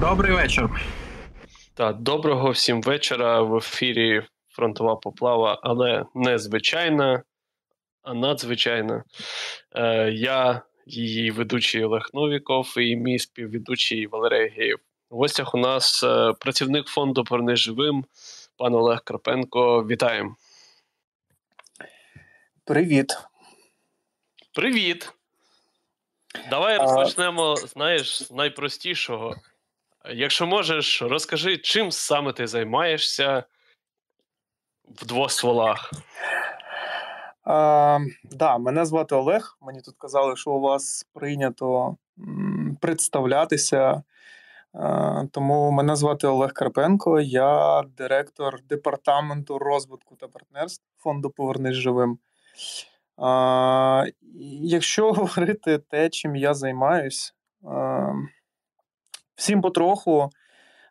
Добрий вечір. Так, доброго всім вечора. В ефірі фронтова поплава, але не звичайна, а надзвичайна. Е, Я, її ведучий Олег Новіков і мій співведучий Валерій Геєв. У гостях у нас е, працівник фонду «Поверни живим, пан Олег Карпенко. Вітаємо. Привіт. Привіт. Давай А- розпочнемо, знаєш, з найпростішого. Якщо можеш, розкажи, чим саме ти займаєшся в двох стволах. А, да, мене звати Олег. Мені тут казали, що у вас прийнято представлятися. Тому мене звати Олег Карпенко, я директор департаменту розвитку та партнерств фонду Повернись живим. Якщо говорити те, чим я займаюсь, а, всім потроху.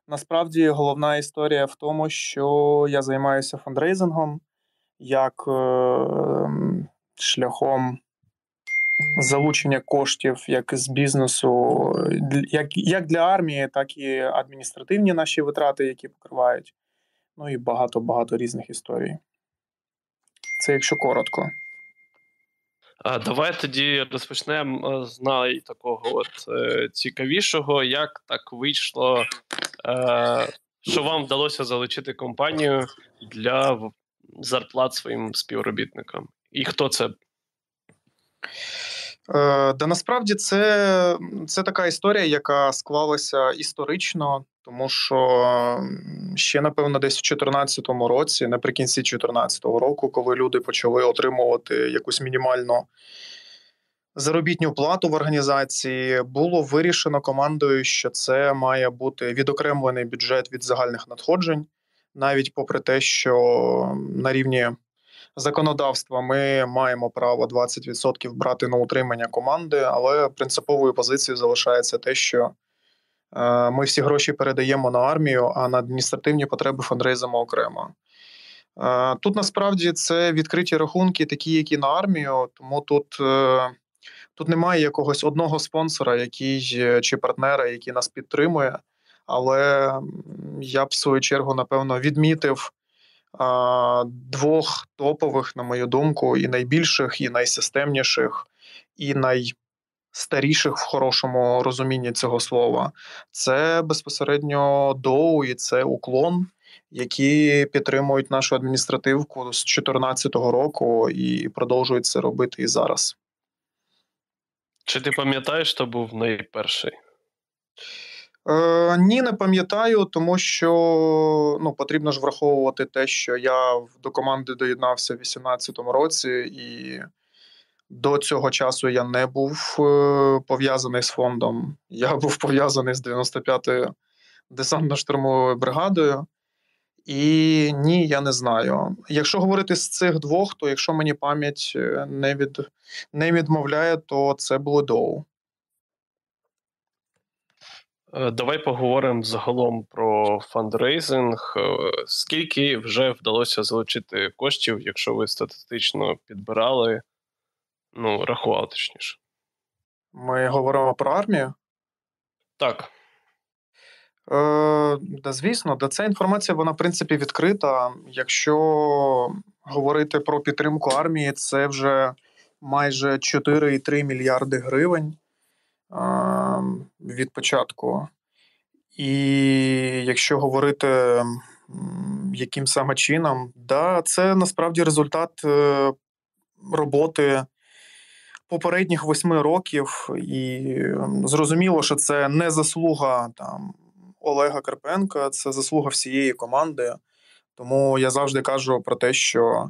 Насправді головна історія в тому, що я займаюся фандрейзингом як е, шляхом залучення коштів як з бізнесу, як, як для армії, так і адміністративні наші витрати, які покривають. Ну і багато-багато різних історій. Це якщо коротко. Давай тоді розпочнемо е, з най такого от е, цікавішого, як так вийшло, е, що вам вдалося залучити компанію для зарплат своїм співробітникам. І хто це? Е, да насправді це, це така історія, яка склалася історично, тому що ще, напевно, десь в 2014 році, наприкінці 2014 року, коли люди почали отримувати якусь мінімальну заробітню плату в організації, було вирішено командою, що це має бути відокремлений бюджет від загальних надходжень, навіть попри те, що на рівні законодавства ми маємо право 20% брати на утримання команди, але принциповою позицією залишається те, що е, ми всі гроші передаємо на армію, а на адміністративні потреби фандрейзимо окремо. Е, Тут насправді це відкриті рахунки, такі, які на армію, тому тут. е, Тут немає якогось одного спонсора, який чи партнера, який нас підтримує. Але я б в свою чергу, напевно, відмітив двох топових, на мою думку, і найбільших, і найсистемніших, і найстаріших в хорошому розумінні цього слова. Це безпосередньо доу і це уклон, які підтримують нашу адміністративку з 2014 року і продовжують це робити і зараз. Чи ти пам'ятаєш, хто був найперший? Е, ні, не пам'ятаю, тому що ну, потрібно ж враховувати те, що я до команди доєднався в 2018 році, і до цього часу я не був е, пов'язаний з фондом. Я був пов'язаний з 95-ю десантно-штурмовою бригадою. І ні, я не знаю. Якщо говорити з цих двох, то якщо мені пам'ять е, не, від, не відмовляє, то це було доу. Е, Давай поговоримо загалом про фандрейзинг. Е, Скільки вже вдалося залучити коштів, якщо ви статистично підбирали, ну, рахували точніше. Ми говоримо про армію. Так. Е, да, звісно, да, ця інформація вона в принципі відкрита. Якщо говорити про підтримку армії, це вже майже 4,3 мільярди гривень е, від початку. І якщо говорити, яким саме чином, да, це насправді результат е, роботи попередніх восьми років, і зрозуміло, що це не заслуга там Олега Карпенка, це заслуга всієї команди. Тому я завжди кажу про те, що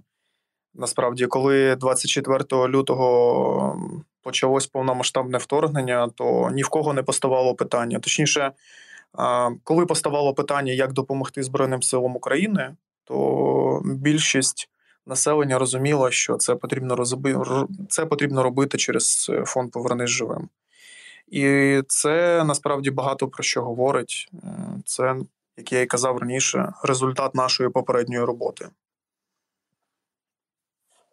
насправді, коли 24 лютого почалось повномасштабне вторгнення, то ні в кого не поставало питання. Точніше, коли поставало питання, як допомогти Збройним силам України, то більшість населення розуміло, що це потрібно розби... це потрібно робити через е, фонд Повернись живим. І це насправді багато про що говорить. Це, як я і казав раніше, результат нашої попередньої роботи.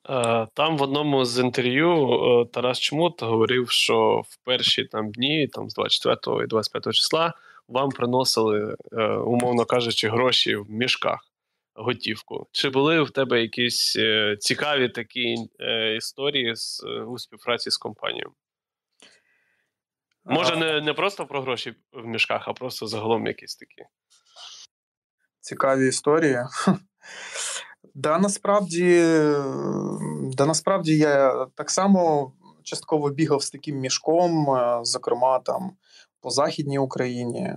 Е, Там в одному з інтерв'ю е, Тарас Чмут говорив, що в перші там дні, там з 24 і 25 числа, вам приносили, е, умовно кажучи, гроші в мішках, готівку. Чи були в тебе якісь цікаві такі історії з, у співпраці з компанією? Може, не не просто про гроші в мішках, а просто загалом якісь такі. Цікаві історії. Да, насправді, да, насправді я так само частково бігав з таким мішком, е, зокрема там по Західній Україні.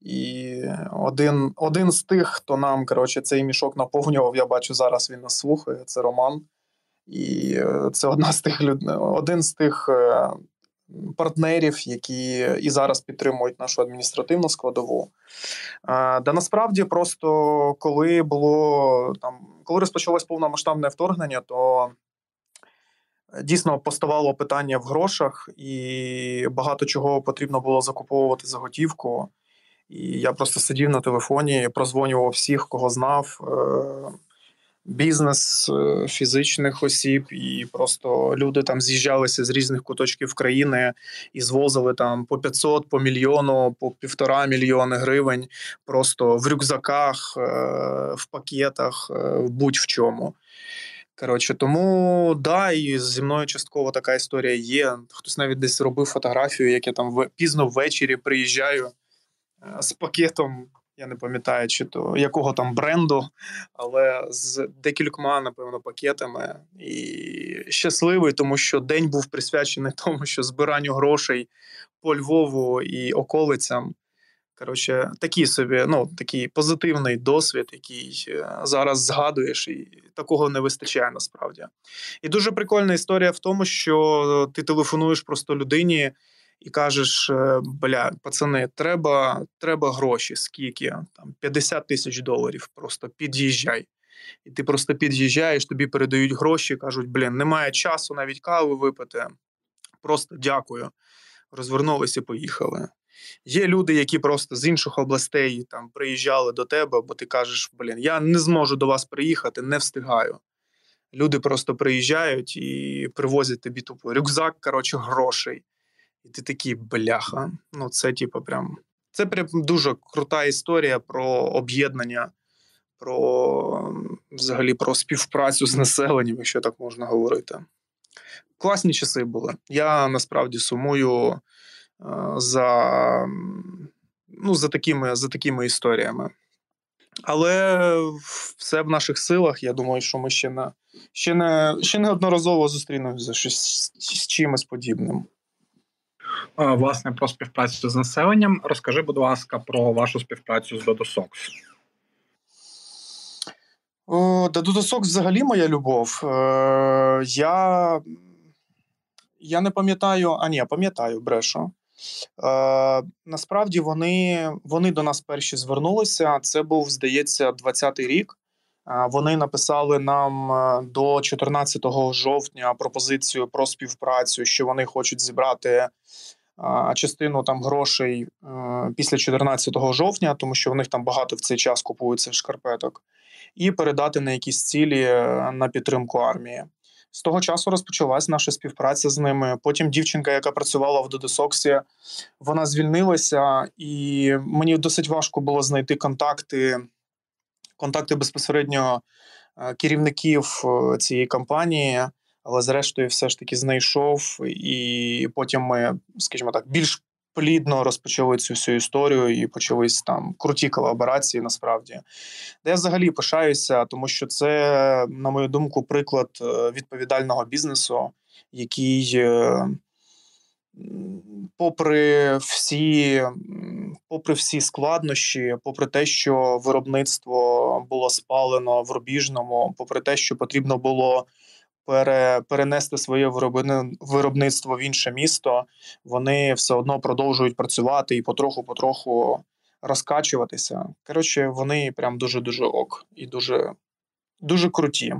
І один один з тих, хто нам коротше, цей мішок наповнював, я бачу, зараз він нас слухає, це Роман. І е, це одна з тих люд... один з тих е, партнерів, які і зараз підтримують нашу адміністративну складову. Да насправді, просто коли було там, коли розпочалось повномасштабне вторгнення, то дійсно поставало питання в грошах, і багато чого потрібно було закуповувати за готівку. І я просто сидів на телефоні, прозвонював всіх, кого знав. Бізнес е, фізичних осіб, і просто люди там з'їжджалися з різних куточків країни і звозили там по 500, по мільйону, по півтора мільйони гривень, просто в рюкзаках, е, в пакетах, е, в будь-в чому. Коротше, тому да, і зі мною частково така історія є. Хтось навіть десь робив фотографію, як я там пізно ввечері приїжджаю з пакетом я не пам'ятаю, чи то якого там бренду, але з декількома, напевно, пакетами. І щасливий, тому що день був присвячений тому, що збиранню грошей по Львову і околицям. Коротше, такий собі, ну, такий позитивний досвід, який е, зараз згадуєш, і такого не вистачає насправді. І дуже прикольна історія в тому, що ти телефонуєш просто людині і кажеш: «Е, бля, пацани, треба треба гроші, скільки там 50 тисяч доларів. Просто під'їжджай. І ти просто під'їжджаєш, тобі передають гроші, кажуть, блін, немає часу навіть кави випити. Просто дякую. Розвернулися поїхали. Є люди, які просто з інших областей там приїжджали до тебе, бо ти кажеш, блін, я не зможу до вас приїхати, не встигаю. Люди просто приїжджають і привозять тобі тупо рюкзак, коротше, грошей. І ти такий бляха. Ну, це, типу, прям. Це прям дуже крута історія про об'єднання, про взагалі про співпрацю з населенням, якщо так можна говорити. Класні часи були. Я насправді сумую е, за ну, за, такими за такими історіями. Але все в наших силах. Я думаю, що ми ще не ще не, ще неодноразово зустрінемося з чимось подібним. Е, власне про співпрацю з населенням. Розкажи, будь ласка, про вашу співпрацю з Додосокс. Додосокс взагалі моя любов. Е, я я не пам'ятаю, а ні, пам'ятаю брешу. Е, Насправді вони вони до нас перші звернулися. Це був, здається, 20-й рік. Вони написали нам до 14 жовтня пропозицію про співпрацю, що вони хочуть зібрати частину там грошей е, після 14 жовтня, тому що в них там багато в цей час купується шкарпеток, і передати на якісь цілі е, на підтримку армії. З того часу розпочалась наша співпраця з ними. Потім дівчинка, яка працювала в Додесоксі, вона звільнилася, і мені досить важко було знайти контакти, контакти безпосередньо е, керівників цієї компанії але зрештою, все ж таки знайшов, і потім ми, скажімо так, більш плідно розпочали цю всю історію і почались там круті колаборації. Насправді, де я взагалі пишаюся, тому що це, на мою думку, приклад е, відповідального бізнесу, який. Е, попри всі попри всі складнощі, попри те, що виробництво було спалено в рубіжному, попри те, що потрібно було пере, перенести своє виробництво в інше місто, вони все одно продовжують працювати і потроху-потроху розкачуватися. Коротше, вони прям дуже дуже ок і дуже. Дуже круті.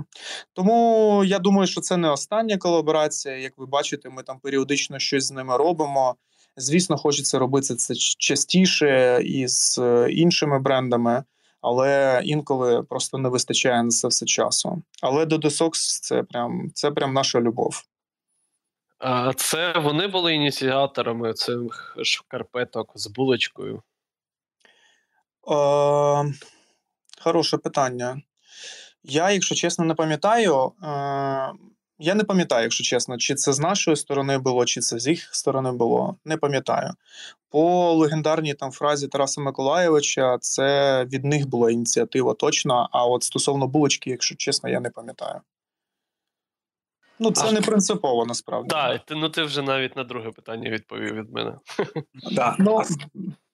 Тому я думаю, що це не остання колаборація. Як ви бачите, ми там періодично щось з ними робимо. Звісно, хочеться робити це частіше і з е, іншими брендами але інколи просто не вистачає на це все часу. Але Додосокс це прям це прям наша любов. А Це вони були ініціаторами цих шкарпеток з булочкою. Е, Хороше питання. Я, якщо чесно, не пам'ятаю. Е, Я не пам'ятаю, якщо чесно, чи це з нашої сторони було, чи це з їх сторони було. Не пам'ятаю. По легендарній там фразі Тараса Миколаєвича, це від них була ініціатива точно. А от стосовно булочки, якщо чесно, я не пам'ятаю. Ну, це А- не принципово насправді. Так, ти, ну ти вже навіть на друге питання відповів від мене. Да. Ну,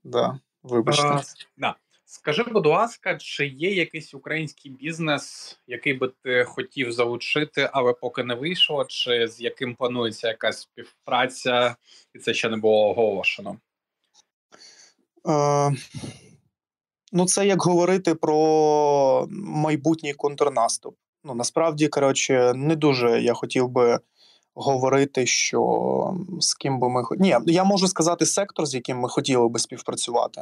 да, вибачте. а, да. Скажи, будь ласка, чи є якийсь український бізнес, який би ти хотів залучити, але поки не вийшло, чи з яким планується якась співпраця, і це ще не було оголошено? Е, ну, це як говорити про майбутній контрнаступ. Ну, насправді, коротше, не дуже я хотів би говорити, що з ким би ми Ні, я можу сказати сектор, з яким ми хотіли би співпрацювати.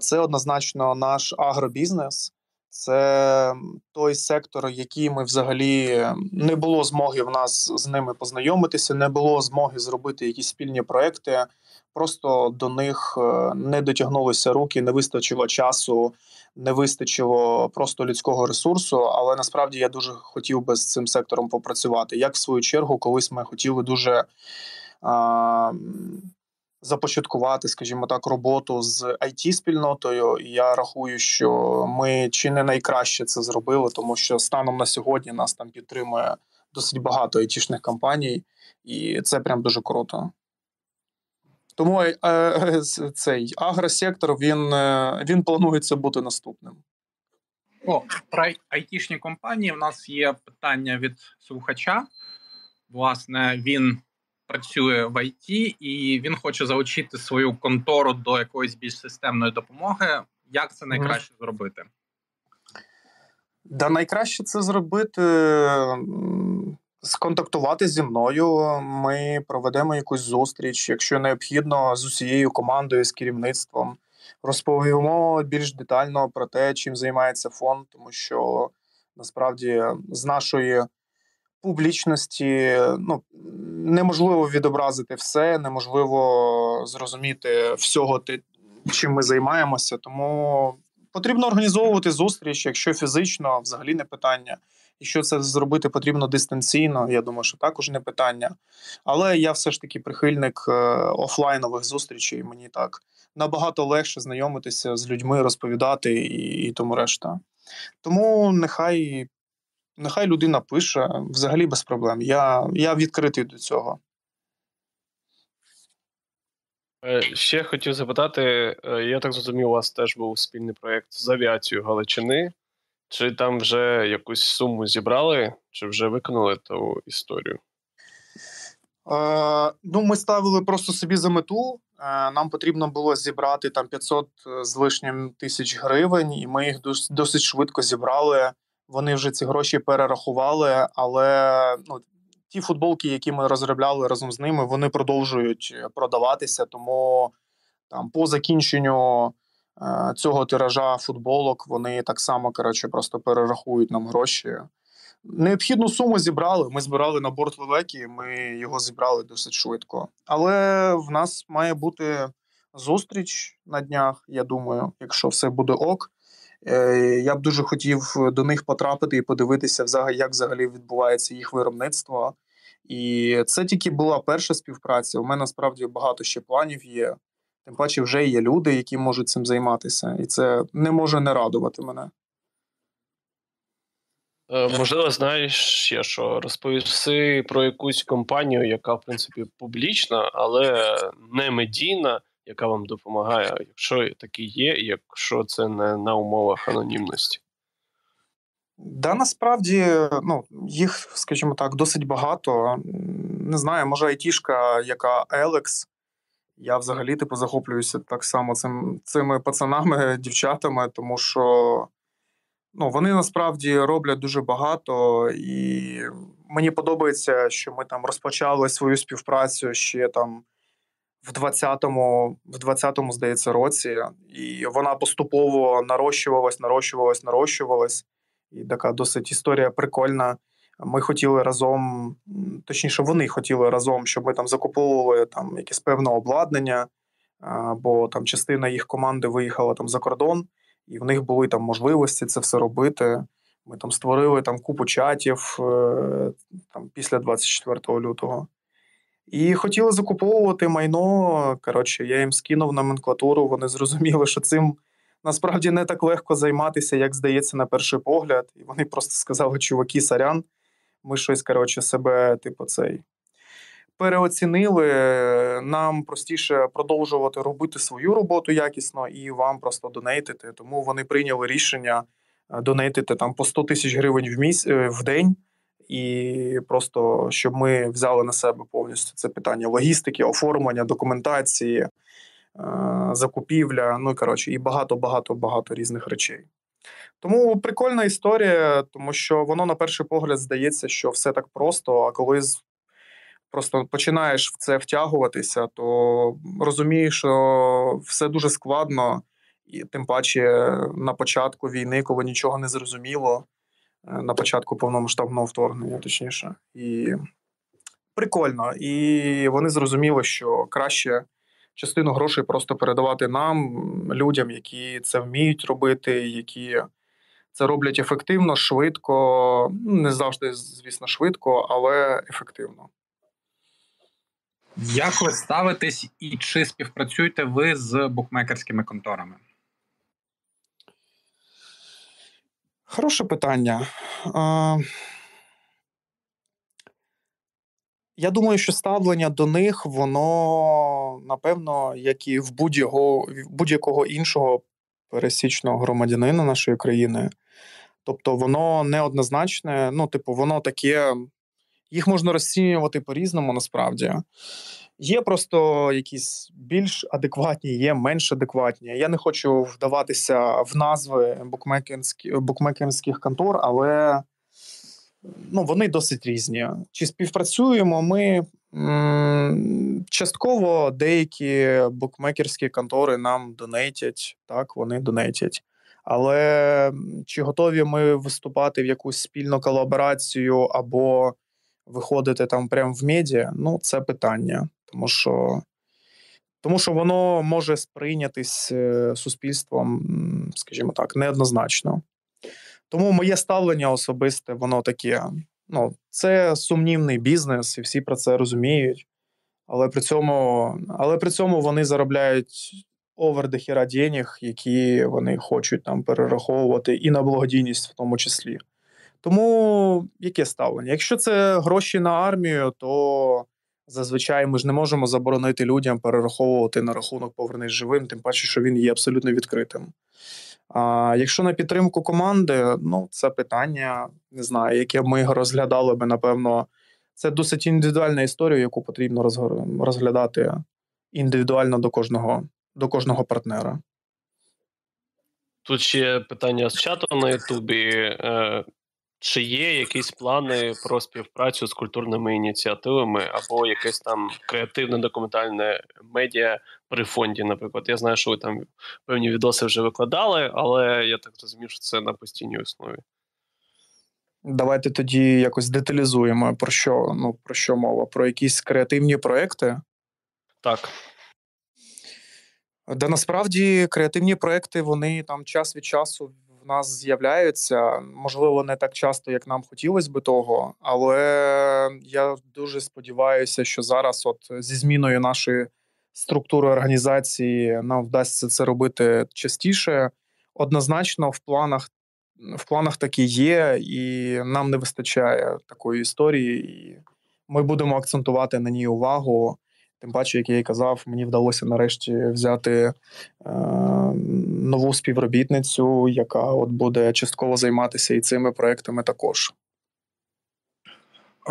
Це однозначно наш агробізнес. Це той сектор, який ми взагалі не було змоги в нас з ними познайомитися, не було змоги зробити якісь спільні проекти. Просто до них е, не дотягнулися руки, не вистачило часу, не вистачило просто людського ресурсу. Але насправді я дуже хотів би з цим сектором попрацювати. Як в свою чергу, колись ми хотіли дуже започаткувати, скажімо так, роботу з it спільнотою. Я рахую, що ми чи не найкраще це зробили, тому що станом на сьогодні нас там підтримує досить багато айтішних компаній, і це прям дуже круто. Тому е, е, цей агросектор він, е, він планується бути наступним. О, про айтішні компанії в нас є питання від слухача. Власне, він працює в ІТ і він хоче залучити свою контору до якоїсь більш системної допомоги. Як це найкраще зробити? Да найкраще це зробити сконтактувати зі мною. Ми проведемо якусь зустріч, якщо необхідно, з усією командою, з керівництвом. Розповімо більш детально про те, чим займається фонд, тому що насправді з нашої публічності ну, неможливо відобразити все, неможливо зрозуміти всього, чим ми займаємося. Тому потрібно організовувати зустріч, якщо фізично, взагалі не питання. Якщо це зробити потрібно дистанційно, я думаю, що також не питання. Але я все ж таки прихильник е, офлайнових зустрічей. Мені так набагато легше знайомитися з людьми, розповідати і, і тому решта. Тому нехай, нехай людина пише взагалі без проблем. Я, я відкритий до цього. Е, Ще хотів запитати: е, я так зрозумів, у вас теж був спільний проєкт з авіацією Галичини. Чи там вже якусь суму зібрали, чи вже виконали ту історію? Е, ну, ми ставили просто собі за мету. Е, нам потрібно було зібрати там 500 з лишнім тисяч гривень, і ми їх дос- досить швидко зібрали. Вони вже ці гроші перерахували, але ну, ті футболки, які ми розробляли разом з ними, вони продовжують продаватися. Тому там по закінченню е, цього тиража футболок вони так само коротше, просто перерахують нам гроші. Необхідну суму зібрали. Ми збирали на борт Лелеки, ми його зібрали досить швидко. Але в нас має бути зустріч на днях, я думаю, якщо все буде ок. Е, Я б дуже хотів до них потрапити і подивитися, як взагалі відбувається їх виробництво. І це тільки була перша співпраця. У мене насправді багато ще планів є. Тим паче, вже є люди, які можуть цим займатися, і це не може не радувати мене. Е, Можливо, знаєш ще що розповісти про якусь компанію, яка в принципі публічна, але не медійна, яка вам допомагає, якщо такі є, якщо це не на умовах анонімності. Да, насправді, ну, їх, скажімо так, досить багато. Не знаю, може, айтішка, яка Елекс. Я взагалі типу захоплююся так само цим, цими пацанами, дівчатами, тому що ну, вони насправді роблять дуже багато, і мені подобається, що ми там розпочали свою співпрацю ще там в 20-му, в 20-му, здається, році, і вона поступово нарощувалась, нарощувалась, нарощувалась. І така досить історія прикольна. Ми хотіли разом, точніше, вони хотіли разом, щоб ми там закуповували там якесь певне обладнання, бо там частина їх команди виїхала там за кордон, і в них були там можливості це все робити. Ми там створили там купу чатів е, там після 24 лютого. І хотіли закуповувати майно. Коротше, я їм скинув номенклатуру. Вони зрозуміли, що цим насправді не так легко займатися, як здається, на перший погляд. І вони просто сказали: чуваки, сарян, ми щось коротше, себе, типу, цей переоцінили. Нам простіше продовжувати робити свою роботу якісно і вам просто донейтити. Тому вони прийняли рішення е, донейтити там по 100 тисяч гривень в міс е, в день. І просто щоб ми взяли на себе повністю це питання логістики, оформлення, документації, е, закупівля. Ну коротше, і багато, багато, багато різних речей. Тому прикольна історія, тому що воно на перший погляд здається, що все так просто. А коли просто починаєш в це втягуватися, то розумієш, що все дуже складно, і тим паче на початку війни, коли нічого не зрозуміло, на початку повномасштабного вторгнення, точніше, і прикольно. І вони зрозуміли, що краще. Частину грошей просто передавати нам, людям, які це вміють робити, які це роблять ефективно, швидко, ну, не завжди, звісно, швидко, але ефективно. Як ви ставитесь і чи співпрацюєте ви з букмекерськими конторами? Хороше питання. Я думаю, що ставлення до них, воно, напевно, як і в будь-якого будь-якого іншого пересічного громадянина нашої країни. Тобто, воно неоднозначне, ну, типу, воно таке їх можна розцінювати по-різному насправді. Є просто якісь більш адекватні, є менш адекватні. Я не хочу вдаватися в назви букмекерських, букмекерських контор, але ну, вони досить різні. Чи співпрацюємо ми? Частково деякі букмекерські контори нам донейтять, так, вони донейтять. Але чи готові ми виступати в якусь спільну колаборацію або виходити там прямо в медіа, ну це питання, тому що тому що воно може сприйнятись е, суспільством, скажімо так, неоднозначно. Тому моє ставлення особисте, воно таке. Ну, це сумнівний бізнес, і всі про це розуміють. Але при цьому але при цьому вони заробляють овер дохіра денег, які вони хочуть там перераховувати і на благодійність в тому числі. Тому яке ставлення? Якщо це гроші на армію, то зазвичай ми ж не можемо заборонити людям перераховувати на рахунок повернись живим, тим паче, що він є абсолютно відкритим. А якщо на підтримку команди, ну це питання не знаю, яке ми розглядали би, напевно, це досить індивідуальна історія, яку потрібно розглядати індивідуально до кожного, до кожного партнера. Тут ще питання з чату на Ютубі. Чи є якісь плани про співпрацю з культурними ініціативами або якесь там креативне документальне медіа при фонді? Наприклад, я знаю, що ви там певні відоси вже викладали, але я так розумію, що це на постійній основі. Давайте тоді якось деталізуємо про що ну про що мова? Про якісь креативні проекти? Так. Да насправді креативні проекти вони там час від часу в нас з'являються. Можливо, не так часто, як нам хотілося би того, але я дуже сподіваюся, що зараз, от зі зміною нашої структури організації, нам вдасться це робити частіше. Однозначно, в планах в планах такі є, і нам не вистачає такої історії. і Ми будемо акцентувати на ній увагу. Тим паче, як я і казав, мені вдалося нарешті взяти е, нову співробітницю, яка от буде частково займатися і цими проектами також.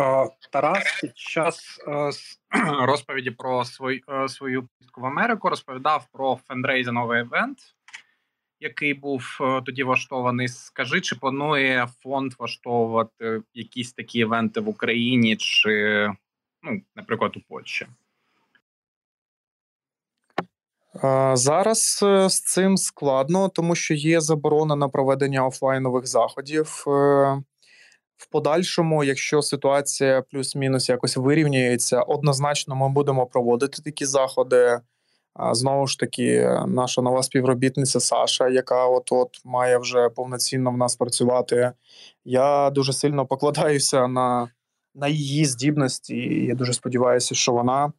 Е, Тарас під час е, розповіді про свою е, свою поїздку в Америку розповідав про фендрейзинговий івент, який був тоді влаштований. Скажи, чи планує фонд влаштовувати якісь такі івенти в Україні, чи, ну, наприклад, у Польщі? Зараз е, з цим складно, тому що є заборона на проведення офлайнових заходів. Е, в подальшому, якщо ситуація плюс-мінус якось вирівнюється, однозначно ми будемо проводити такі заходи. Знову ж таки, наша нова співробітниця Саша, яка от от має вже повноцінно в нас працювати. Я дуже сильно покладаюся на на її здібності, і я дуже сподіваюся, що вона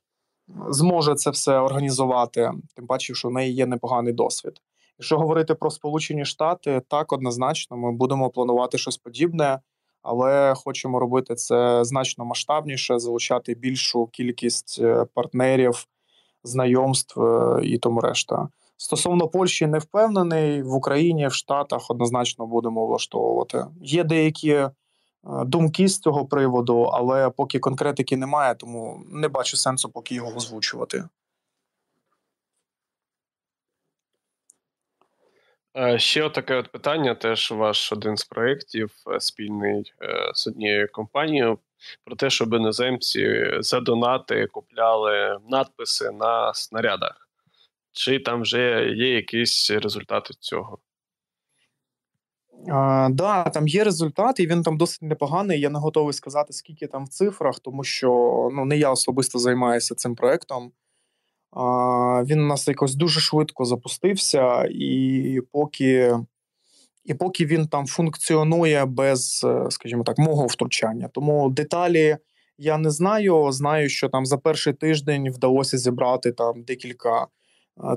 зможе це все організувати. Тим паче, що в неї є непоганий досвід. Якщо говорити про Сполучені Штати, так однозначно ми будемо планувати щось подібне, але хочемо робити це значно масштабніше, залучати більшу кількість е, партнерів знайомств е, і тому решта. Стосовно Польщі, не впевнений в Україні, в Штатах однозначно будемо влаштовувати. Є деякі думки з цього приводу, але поки конкретики немає, тому не бачу сенсу поки його озвучувати. Е, ще таке от питання. Теж ваш один з проєктів спільний з однією компанією про те, щоб іноземці за донати купляли надписи на снарядах. Чи там вже є якісь результати цього? Так, да, там є результат, і він там досить непоганий. Я не готовий сказати, скільки там в цифрах, тому що ну, не я особисто займаюся цим проектом. А, Він у нас якось дуже швидко запустився, і поки і поки він там функціонує без, е, скажімо так, мого втручання. Тому деталі я не знаю. Знаю, що там за перший тиждень вдалося зібрати там декілька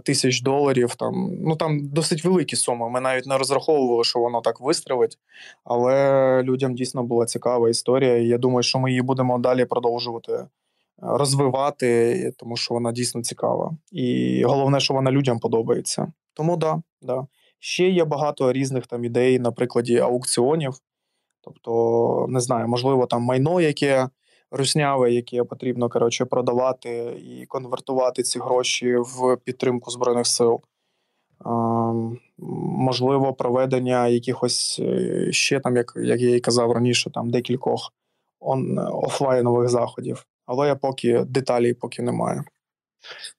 тисяч доларів. Там ну там досить великі суми. Ми навіть не розраховували, що воно так вистрелить, але людям дійсно була цікава історія. і Я думаю, що ми її будемо далі продовжувати. Е, розвивати, тому що вона дійсно цікава, і головне, що вона людям подобається. Тому да, да. Ще є багато різних там ідей на прикладі аукціонів. Тобто, не знаю, можливо, там майно, яке русняве, яке потрібно коротше, продавати і конвертувати ці гроші в підтримку Збройних сил. Можливо, проведення якихось е, ще там, як як я і казав раніше, там декількох он, офлайнових заходів. Але я поки деталей поки немає.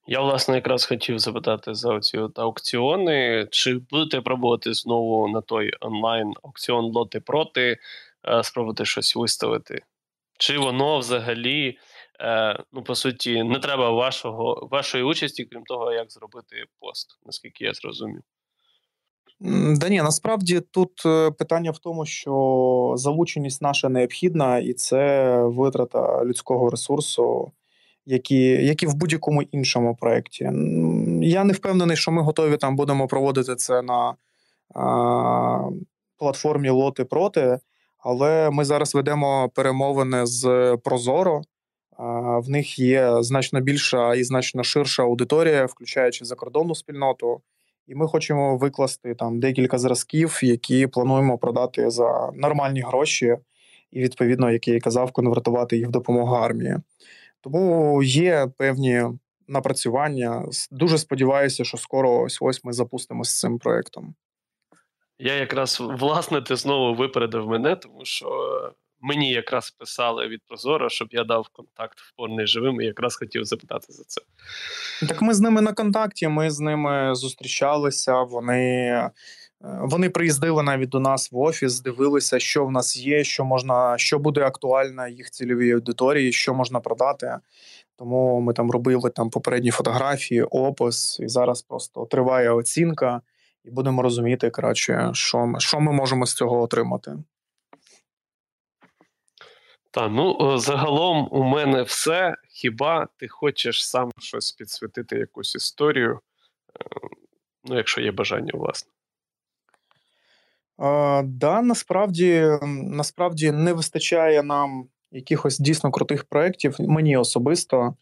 Я, власне, якраз хотів запитати за ці от аукціони. Чи будете пробувати знову на той онлайн аукціон лоти проти, е, спробувати щось виставити? Чи воно взагалі, е, ну, по суті, не треба вашого, вашої участі, крім того, як зробити пост, наскільки я зрозумів? Да ні, насправді тут е, питання в тому, що залученість наша необхідна, і це витрата людського ресурсу які які в будь-якому іншому проєкті. Я не впевнений, що ми готові там будемо проводити це на а, платформі Лоти проти, але ми зараз ведемо перемовини з Прозоро. В них є значно більша і значно ширша аудиторія, включаючи закордонну спільноту. І ми хочемо викласти там декілька зразків, які плануємо продати за нормальні гроші, і відповідно, як я і казав, конвертувати їх в допомогу армії. Тому є певні напрацювання. Дуже сподіваюся, що скоро ось ось ми запустимо з цим проєктом. Я якраз власне ти знову випередив мене, тому що мені якраз писали від Прозоро, щоб я дав контакт в порний живим, і якраз хотів запитати за це. Так ми з ними на контакті. Ми з ними зустрічалися. Вони Е, вони приїздили навіть до нас в офіс, дивилися, що в нас є, що можна, що буде актуально їх цільовій аудиторії, що можна продати. Тому ми там робили там попередні фотографії, опис, і зараз просто триває оцінка, і будемо розуміти, коротше, що ми, що ми можемо з цього отримати. Та ну загалом у мене все. Хіба ти хочеш сам щось підсвітити, якусь історію? Е, ну, якщо є бажання, власне. А, Да, насправді насправді не вистачає нам якихось дійсно крутих проєктів. Мені особисто.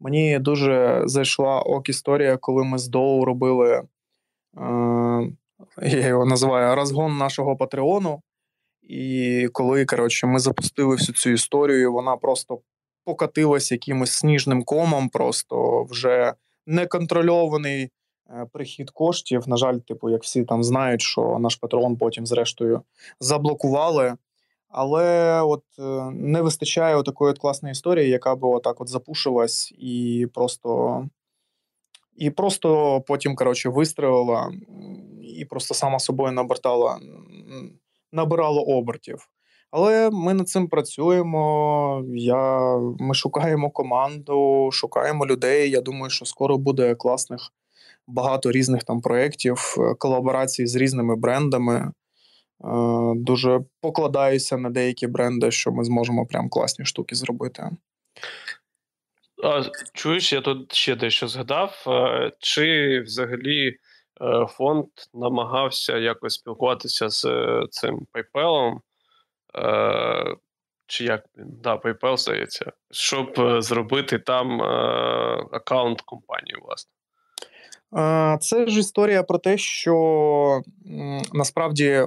Мені дуже зайшла ок історія, коли ми з Доу робили, е, я його називаю розгон нашого Патреону. І коли коротше, ми запустили всю цю історію, вона просто покатилась якимось сніжним комом, просто вже неконтрольований Е, прихід коштів. На жаль, типу, як всі там знають, що наш патрон потім, зрештою, заблокували. Але от е, не вистачає такої класної історії, яка би отак от запушилась і просто і просто потім, коротше, вистрілила, і просто сама собою набертала, набирала обертів. Але ми над цим працюємо. Я, Ми шукаємо команду, шукаємо людей. Я думаю, що скоро буде класних багато різних там проєктів, е, колаборацій з різними брендами. Е, дуже покладаюся на деякі бренди, що ми зможемо прям класні штуки зробити. Чуєш, я тут ще дещо згадав. Е, чи взагалі фонд намагався якось спілкуватися з цим PayPal? Чи як він? да, PayPal здається, щоб зробити там аккаунт компанії, власне? Це ж історія про те, що насправді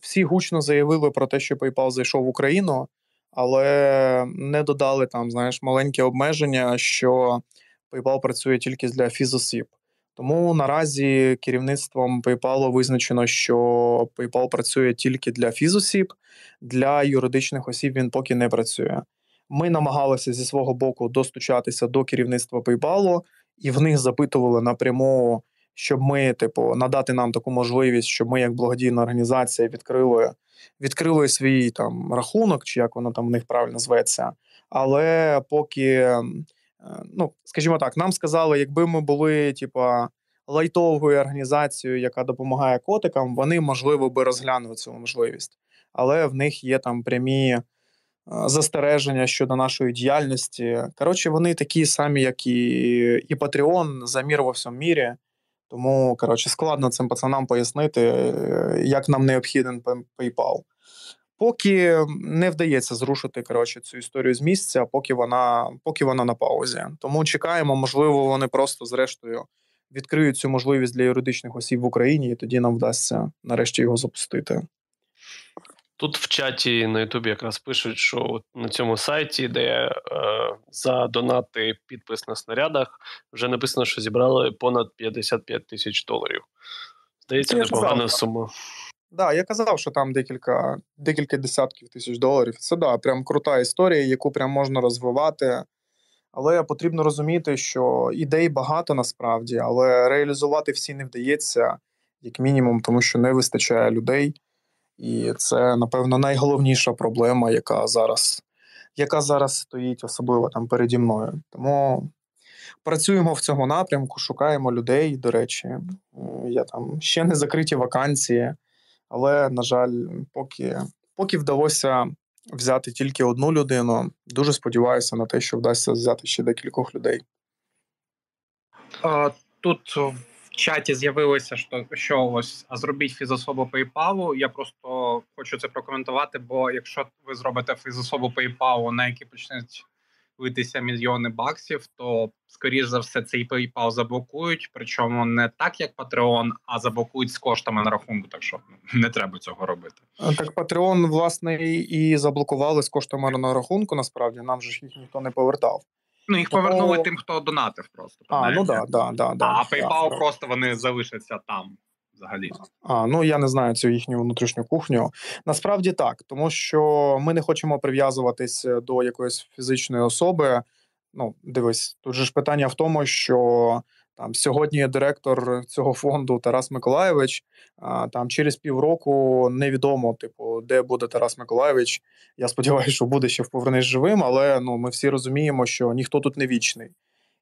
всі гучно заявили про те, що PayPal зайшов в Україну, але не додали там, знаєш, маленьке обмеження, що PayPal працює тільки для фізосіб. Тому наразі керівництвом PayPal визначено, що PayPal працює тільки для фізосіб, для юридичних осіб він поки не працює. Ми намагалися зі свого боку достучатися до керівництва PayPal, і в них запитували напряму, щоб ми, типу, надати нам таку можливість, щоб ми, як благодійна організація, відкрили відкрили свій там рахунок, чи як воно там в них правильно зветься. Але поки, е, ну скажімо так, нам сказали, якби ми були, типа. Лайтовою організацією, яка допомагає котикам, вони можливо би розглянули цю можливість, але в них є там прямі застереження щодо нашої діяльності. Коротше, вони такі самі, як і і за мір во всьому мірі. Тому коротше, складно цим пацанам пояснити, е, як нам необхіден PayPal. Поки не вдається зрушити коротше, цю історію з місця, поки вона поки вона на паузі. Тому чекаємо, можливо, вони просто зрештою відкриють цю можливість для юридичних осіб в Україні, і тоді нам вдасться нарешті його запустити. Тут в чаті на Ютубі якраз пишуть, що на цьому сайті, де е, за донати підпис на снарядах, вже написано, що зібрали понад 55 тисяч доларів. Здається, непогана сума. Так, да, я казав, що там декілька декілька десятків тисяч доларів. Це да, прям крута історія, яку прям можна розвивати. Але потрібно розуміти, що ідей багато насправді, але реалізувати всі не вдається, як мінімум, тому що не вистачає людей. І це, напевно, найголовніша проблема, яка зараз яка зараз стоїть, особливо там переді мною. Тому працюємо в цьому напрямку, шукаємо людей. До речі, я там ще не закриті вакансії, але, на жаль, поки, поки вдалося взяти тільки одну людину, дуже сподіваюся на те, що вдасться взяти ще декількох людей. Тут чаті з'явилося, що що ось а зробіть фізособу PayPal. Я просто хочу це прокоментувати. Бо якщо ви зробите фізособу PayPal, на який почнуть витися мільйони баксів, то скоріш за все цей PayPal заблокують. Причому не так, як Patreon, а заблокують з коштами на рахунку. Так що не треба цього робити. Так Patreon, власне, і заблокували з коштами на рахунку. Насправді нам же їх ніхто не повертав. Ну, їх повернули тим, хто донатив просто. А, ну да, да, да, да. А PayPal да, просто вони залишаться там взагалі. А, ну я не знаю цю їхню внутрішню кухню. Насправді так, тому що ми не хочемо прив'язуватись до якоїсь фізичної особи. Ну, дивись, тут же ж питання в тому, що там сьогодні директор цього фонду Тарас Миколаєвич. А там через півроку невідомо, типу, де буде Тарас Миколаєвич. Я сподіваюся, що буде ще в повернись живим, але ну ми всі розуміємо, що ніхто тут не вічний.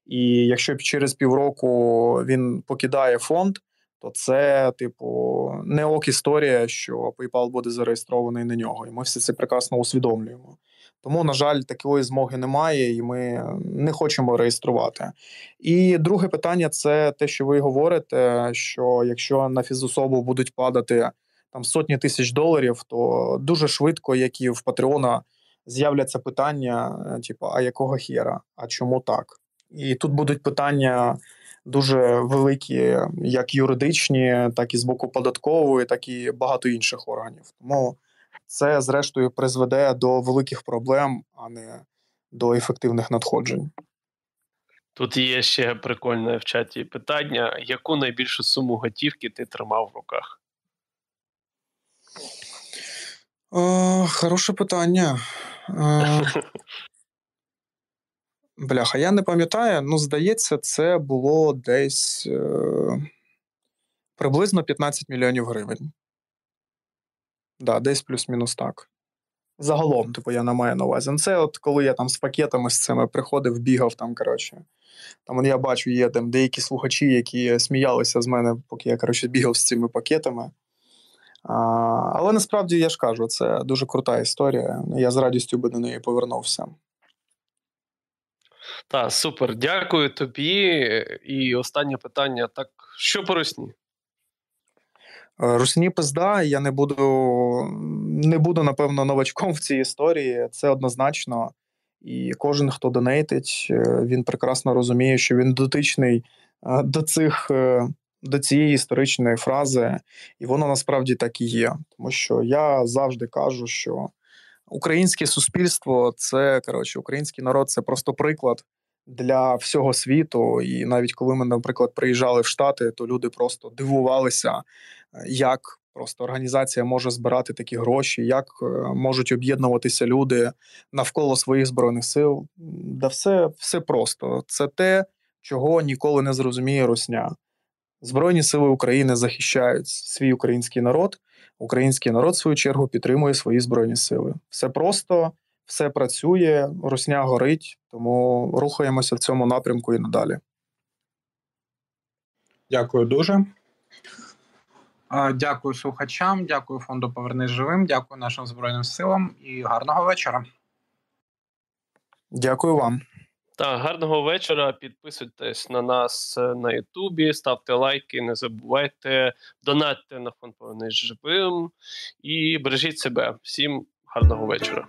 І якщо через півроку він покидає фонд, то це, типу, не ок історія, що PayPal буде зареєстрований на нього, і ми всі це прекрасно усвідомлюємо. Тому, на жаль, такої змоги немає, і ми не хочемо реєструвати. І друге питання це те, що ви говорите: що якщо на фізособу будуть падати там сотні тисяч доларів, то дуже швидко, як і в Патреона, з'являться питання: типу, а якого хера? А чому так? І тут будуть питання. Дуже великі, як юридичні, так і з боку податкової, так і багато інших органів. Тому це зрештою призведе до великих проблем, а не до ефективних надходжень. Тут є ще прикольне в чаті питання: яку найбільшу суму готівки ти тримав в руках? О, Хороше питання. Бляха, я не пам'ятаю, ну, здається, це було десь е, приблизно 15 мільйонів гривень. Да, десь плюс-мінус так. Загалом, типу, я не маю на увазі. Ну, Це от коли я там з пакетами з цими приходив, бігав там, коротше. Там я бачу, є там деякі слухачі, які сміялися з мене, поки я коротше, бігав з цими пакетами. А, але насправді я ж кажу, це дуже крута історія. Я з радістю би до неї повернувся. Так, супер. Дякую тобі. І останнє питання: так, що по русні? Русні пизда, я не буду, не буду, напевно, новачком в цій історії. Це однозначно. І кожен, хто донейтить, е, він прекрасно розуміє, що він дотичний е, до цих е, до цієї історичної фрази, і воно насправді так і є. Тому що я завжди кажу, що українське суспільство це коротше, український народ це просто приклад для всього світу. І навіть коли ми, наприклад, приїжджали в Штати, то люди просто дивувалися, як просто організація може збирати такі гроші, як е, можуть об'єднуватися люди навколо своїх збройних сил. Да все, все просто. Це те, чого ніколи не зрозуміє Русня. Збройні сили України захищають свій український народ. Український народ, в свою чергу, підтримує свої збройні сили. Все просто, все працює, русня горить, тому рухаємося в цьому напрямку і надалі. Дякую дуже. Дякую слухачам, дякую фонду Повернись живим, дякую нашим Збройним силам і гарного вечора. Дякую вам. Так, гарного вечора. Підписуйтесь на нас е, на Ютубі, ставте лайки, не забувайте, донатьте на фонд Повернись живим і бережіть себе. Всім гарного вечора.